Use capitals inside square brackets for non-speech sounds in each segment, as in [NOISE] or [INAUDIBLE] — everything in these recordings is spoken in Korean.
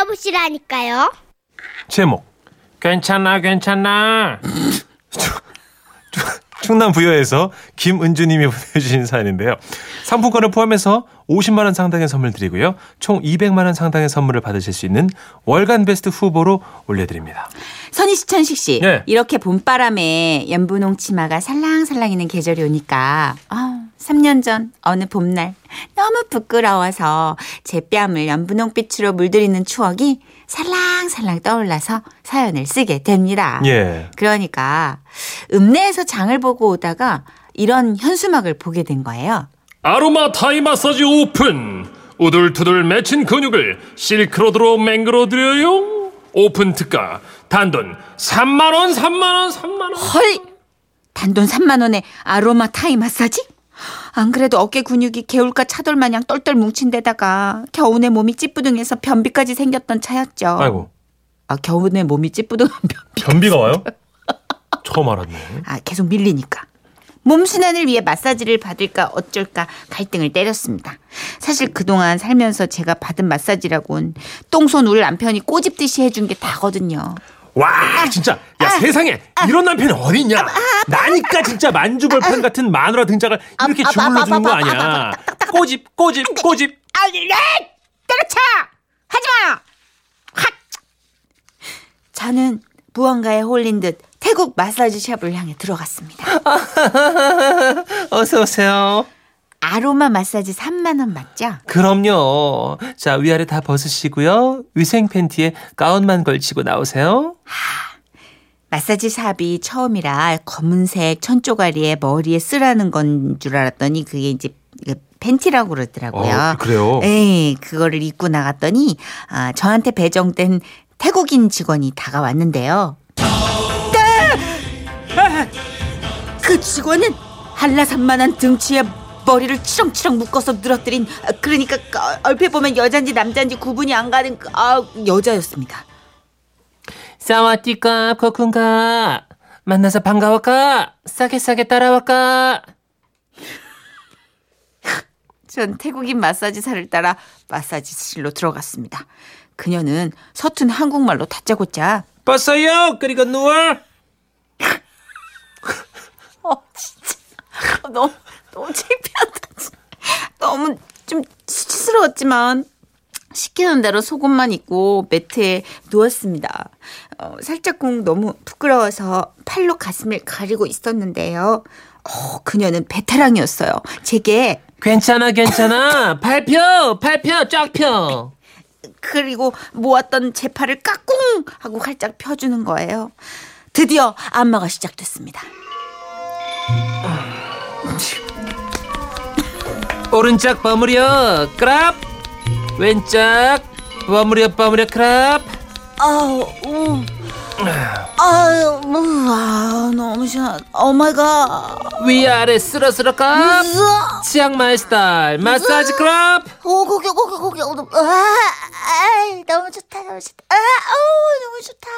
들어보시라니까요. 제목 괜찮아 괜찮아 [LAUGHS] 충남 부여에서 김은주님이 [LAUGHS] 보내주신 사연인데요. 상품권을 포함해서 50만 원 상당의 선물 드리고요. 총 200만 원 상당의 선물을 받으실 수 있는 월간 베스트 후보로 올려드립니다. 선희시천식 씨, 예. 이렇게 봄바람에 연분홍 치마가 살랑살랑이는 계절이 오니까 아, 3년 전 어느 봄날 너무 부끄러워서 제 뺨을 연분홍빛으로 물들이는 추억이 살랑살랑 떠올라서 사연을 쓰게 됩니다. 예. 그러니까 읍내에서 장을 보고 오다가 이런 현수막을 보게 된 거예요. 아로마 타이 마사지 오픈 우둘투둘 맺힌 근육을 실크로드로 맹글어드려요 오픈 특가 단돈 3만 원 3만 원 3만 원 헐! 단돈 3만 원에 아로마 타이 마사지? 안 그래도 어깨 근육이 개울가 차돌 마냥 똘똘 뭉친 데다가 겨우내 몸이 찌뿌둥해서 변비까지 생겼던 차였죠. 아이고 아, 겨우내 몸이 찌뿌둥한 변비. 변비가 와요? [LAUGHS] 처음 알았네. 아, 계속 밀리니까. 몸 순환을 위해 마사지를 받을까 어쩔까 갈등을 때렸습니다. 사실 그동안 살면서 제가 받은 마사지라곤 똥손 울 남편이 꼬집듯이 해준 게 다거든요. 와 진짜 야 세상에 이런 남편이 어디 있냐 나니까 진짜 만주벌판 같은 마누라 등짝을 이렇게 주물러 주는 거 아니야 꼬집 꼬집 꼬집 아, 네! 때려쳐! 하지 마! 확! 저는 무언가에 홀린 듯 태국 마사지 샵을 향해 들어갔습니다. [LAUGHS] 어서 오세요 아로마 마사지 3만 원 맞죠? 그럼요 자 위아래 다 벗으시고요 위생 팬티에 가운만 걸치고 나오세요 마사지 샵이 처음이라 검은색 천조가리에 머리에 쓰라는 건 줄 알았더니 그게 이제 그 팬티라고 그러더라고요. 어, 그래요? 네, 그거를 입고 나갔더니 아, 저한테 배정된 태국인 직원이 다가왔는데요. 아! 그 직원은 한라산만한 등치에 머리를 치렁치렁 묶어서 늘어뜨린 아, 그러니까 얼핏 보면 여잔지 남잔지 구분이 안 가는 그, 아, 여자였습니다. 사와디까 코쿤가 만나서 반가워까 싸게 싸게 따라와까 [LAUGHS] 전 태국인 마사지사를 따라 마사지실로 들어갔습니다. 그녀는 서툰 한국말로 다짜고짜 벗어요 그리고 누워 [LAUGHS] 어 진짜 어, 너무 너무 창피하다. 너무 좀 수치스러웠지만 시키는 대로 속옷만 입고 매트에 누웠습니다. 어, 살짝쿵 너무 부끄러워서 팔로 가슴을 가리고 있었는데요. 어, 그녀는 베테랑이었어요. 제게 괜찮아 괜찮아 팔 펴 팔 펴 쫙 펴 그리고 모았던 제 팔을 까꿍 하고 활짝 펴주는 거예요. 드디어 안마가 시작됐습니다. 오른쪽 버무려 크랍 왼쪽 버무려 버무려 크랍 아우, 우. 아유, 뭐, 아, 너무 시원. oh my god. 위아래 쓰러쓰러 크랍 치앙마이 스타일 마사지 크랍 오, 고기, 고기, 고기. 어, 아, 아, 너무 좋다, 너무 좋다. 아, 어, 너무 좋다.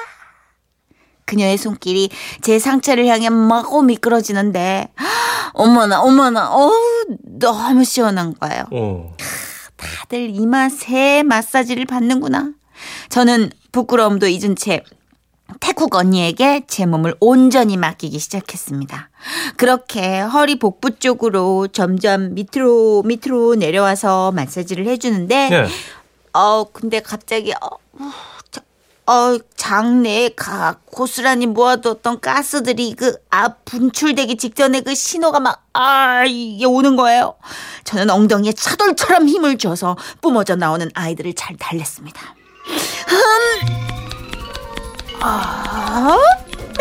그녀의 손길이 제 상체를 향해 마구 미끄러지는데, 어머나, 어머나, 어우, 너무 시원한 거예요. 어. 다들 이마 새 마사지를 받는구나. 저는 부끄러움도 잊은 채 태국 언니에게 제 몸을 온전히 맡기기 시작했습니다. 그렇게 허리 복부 쪽으로 점점 밑으로 밑으로 내려와서 마사지를 해주는데, 예. 어 근데 갑자기 어, 어, 자- 어 장내에 가 고스란히 모아두었던 가스들이 그 아 분출되기 직전에 그 신호가 막 아 이게 오는 거예요. 저는 엉덩이에 차돌처럼 힘을 줘서 뿜어져 나오는 아이들을 잘 달랬습니다. 음. 아,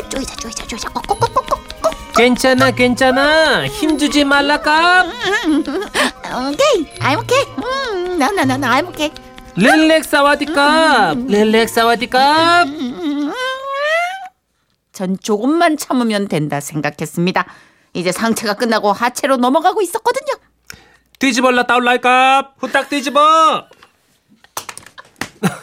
쪼이자 쪼이자 쪼이자 꼭꼭꼭꼭꼭. 괜찮아 괜찮아 힘주지 말라까 오케이, I'm okay. 음, 나나나 나 I'm okay. 릴렉 사와디까 릴렉 사와디까 전 조금만 참으면 된다 생각했습니다. 이제 상체가 끝나고 하체로 넘어가고 있었거든요. 뒤집어라 따올라이까 후딱 뒤집어 [LAUGHS]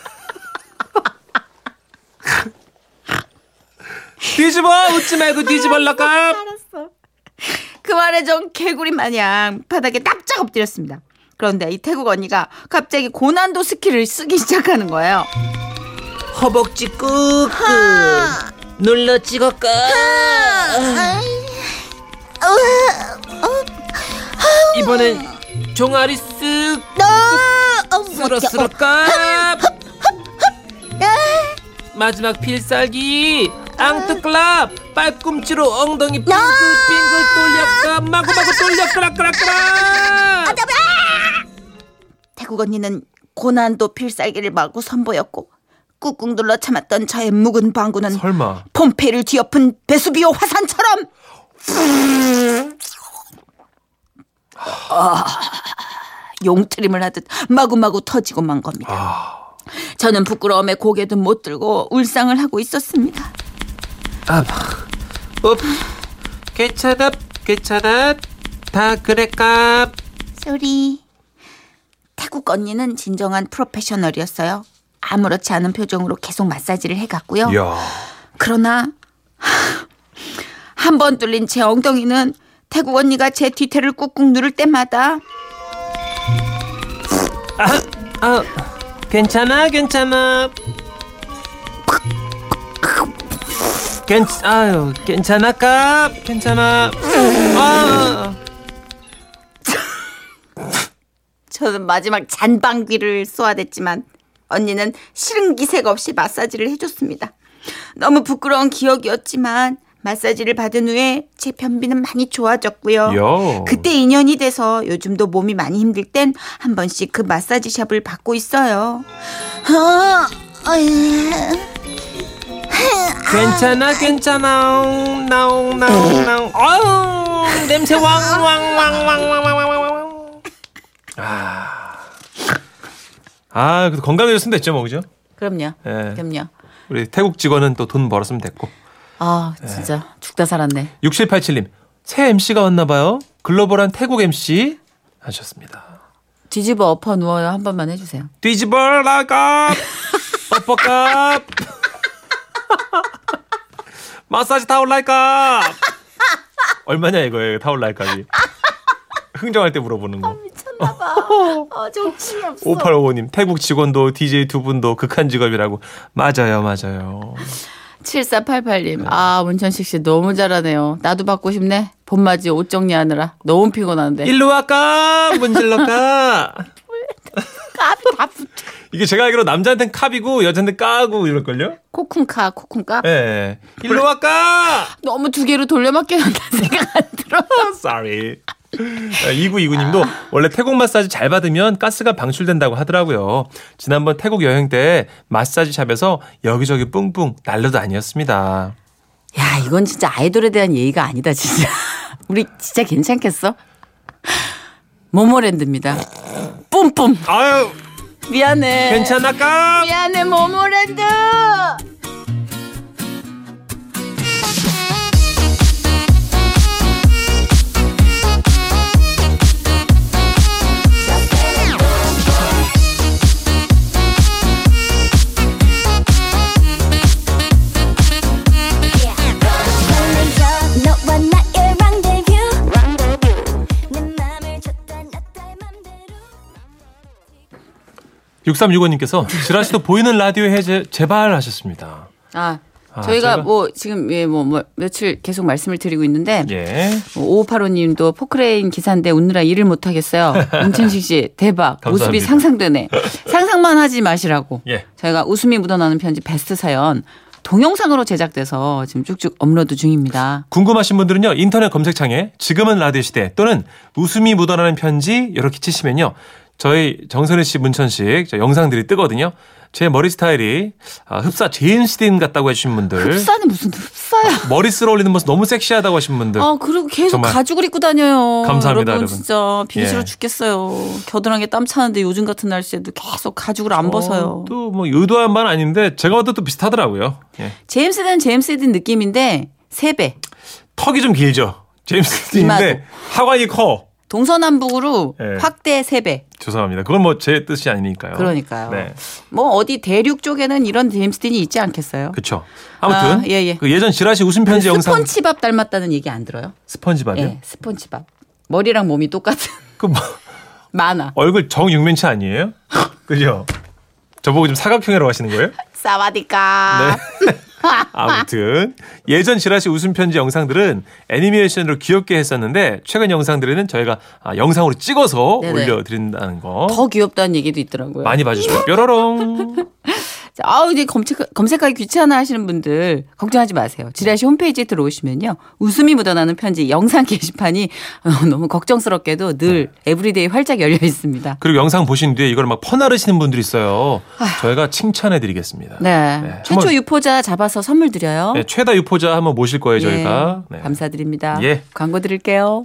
뒤집어 웃지 말고 뒤집어라까 [LAUGHS] 그 말에 전 개구리 마냥 바닥에 납작 엎드렸습니다. 그런데 이 태국 언니가 갑자기 고난도 스킬을 쓰기 시작하는 거예요. 허벅지 꾹꾹. 눌러 찍어까 이번엔 종아리 쓱 쓸어 쓸어까 마지막 필살기. 앙트클랍 빨꿈치로 엉덩이 빙글빙글 돌려까 마구마구 돌려. 끄락끄락끄락 태국 언니는 고난도 필살기를 마구 선보였고 꾹꾹 눌러 참았던 저의 묵은 방구는 설마. 폼페이를 뒤엎은 베수비오 화산처럼 아, 용트림을 하듯 마구마구 터지고 만 겁니다. 아, 저는 부끄러움에 고개도 못 들고 울상을 하고 있었습니다. 업 괜찮아 괜찮아 다 그래까 쏘리. 태국 언니는 진정한 프로페셔널이었어요. 아무렇지 않은 표정으로 계속 마사지를 해갔고요. 이야. 그러나 한 번 뚫린 제 엉덩이는 태국 언니가 제 뒤태를 꾹꾹 누를 때마다 아 괜찮아 괜찮아 괜 아유 괜찮아 까 괜찮아 아 저는 마지막 잔방귀를 쏘아댔지만 언니는 싫은 기색 없이 마사지를 해줬습니다. 너무 부끄러운 기억이었지만 마사지를 받은 후에 제 변비는 많이 좋아졌고요. 야. 그때 인연이 돼서 요즘도 몸이 많이 힘들 땐 한 번씩 그 마사지 샵을 받고 있어요. 아, 괜찮아 괜찮아 나옹 나옹 나옹 냄새 왕 왕 왕 왕 왕왕 왕왕 아, 그래도 건강해졌으면 됐죠, 뭐, 그죠? 그럼요. 예. 그럼요. 우리 태국 직원은 또 돈 벌었으면 됐고. 아 진짜 죽다 살았네. 6787님, 새 MC가 왔나 봐요. 글로벌한 태국 MC 하셨습니다. 뒤집어 엎어 누워요 한 번만 해 주세요. 뒤집어 라갑 엎어갑 마사지 타올 라이갑 얼마냐 이거예요 타올 라이갑이 흥정할 때 물어보는 거 어, 정신이 없어. 5855님 태국 직원도 DJ 두 분도 극한 직업이라고 맞아요 맞아요 7488님. 아, 문천식 씨 너무 잘하네요. 나도 받고 싶네. 봄맞이 옷 정리하느라 너무 피곤한데. 일로 와까 문질러까 [LAUGHS] 깝이 다 붙어. 이게 제가 알기로 남자한테는 캅이고 여자한테 까고 이럴걸요? 코쿤카, 코쿤카. 예 네. 일로 와까 너무 두 개로 돌려막겨야 한다는 [LAUGHS] 생각 안 들어. [LAUGHS] Sorry. 2929님도 원래 태국 마사지 잘 받으면 가스가 방출된다고 하더라고요. 지난번 태국 여행 때 마사지 샵에서 여기저기 뿡뿡 난리도 아니었습니다. 야, 이건 진짜 아이돌에 대한 예의가 아니다, 진짜. [LAUGHS] 우리 진짜 괜찮겠어? 모모랜드입니다. 뿜뿜. 아유 미안해. 괜찮아까? 미안해, 모모랜드. 6365님께서 지라시도 보이는 라디오 해제 제발 하셨습니다. 아, 아, 저희가 저희가- 뭐 지금 예, 뭐, 뭐 며칠 계속 말씀을 드리고 있는데 예. 5585님도 포크레인 기사인데 웃느라 일을 못 하겠어요. [LAUGHS] 문천식 씨 대박. 모습이 상상되네. 상상만 하지 마시라고. 예. 저희가 웃음이 묻어나는 편지 베스트 사연 동영상으로 제작돼서 지금 쭉쭉 업로드 중입니다. 궁금하신 분들은요 인터넷 검색창에 지금은 라디오 시대 또는 웃음이 묻어나는 편지 이렇게 치시면요 저희 정선혜 씨 문천식 저 영상들이 뜨거든요. 제 머리 스타일이 아, 흡사 제임스 딘 같다고 해주신 분들 흡사는 무슨 흡사야. 머리 쓸어 올리는 모습 너무 섹시하다고 하신 분들 아, 그리고 계속 가죽을 입고 다녀요. 감사합니다, 여러분, 여러분. 진짜 비기 싫어 예. 죽겠어요. 겨드랑이에 땀 차는데 요즘 같은 날씨에도 계속 가죽을 안 벗어요. 또 뭐 의도한 바는 아닌데 제가 봐도 또 비슷하더라고요. 예. 제임스는 제임스 든 느낌인데 세배 턱이 좀 길죠. 제임스. 딘인데 하관이 커. 동서남북으로 예. 확대 세배 죄송합니다. 그건 뭐 제 뜻이 아니니까요. 그러니까요. 네. 뭐 어디 대륙 쪽에는 이런 제임스틴이 있지 않겠어요? 그렇죠. 아무튼 아, 예, 예. 그 예전 지라시 웃음 편지 영상 스폰치밥 닮았다는 얘기 안 들어요? 스펀지밥이요. 예, 스폰치밥. 머리랑 몸이 똑같은. 그 뭐, [LAUGHS] 많아. 얼굴 정육면치 아니에요? 그죠? 저보고 좀 사각형이라고 하시는 거예요? 사와디까. 네. [LAUGHS] 아무튼 예전 지라시 웃음 편지 영상들은 애니메이션으로 귀엽게 했었는데 최근 영상들에는 저희가 아, 영상으로 찍어서 네네. 올려드린다는 거 더 귀엽다는 얘기도 있더라고요. 많이 봐주시고 뾰로롱 자, [LAUGHS] 아우 이제 검색 검색하기 귀찮아 하시는 분들 걱정하지 마세요. 지라시 홈페이지에 들어오시면요. 웃음이 묻어나는 편지 영상 게시판이 어, [LAUGHS] 너무 걱정스럽게도 늘 everyday 활짝 열려 있습니다. 그리고 영상 보신 뒤에 이걸 막 퍼나르시는 분들이 있어요. 저희가 칭찬해 드리겠습니다. 네. 네, 최초 유포자 잡아서 선물 드려요. 네, 최다 유포자 한번 모실 거예요 저희가. 예, 네. 감사드립니다. 예. 광고 드릴게요.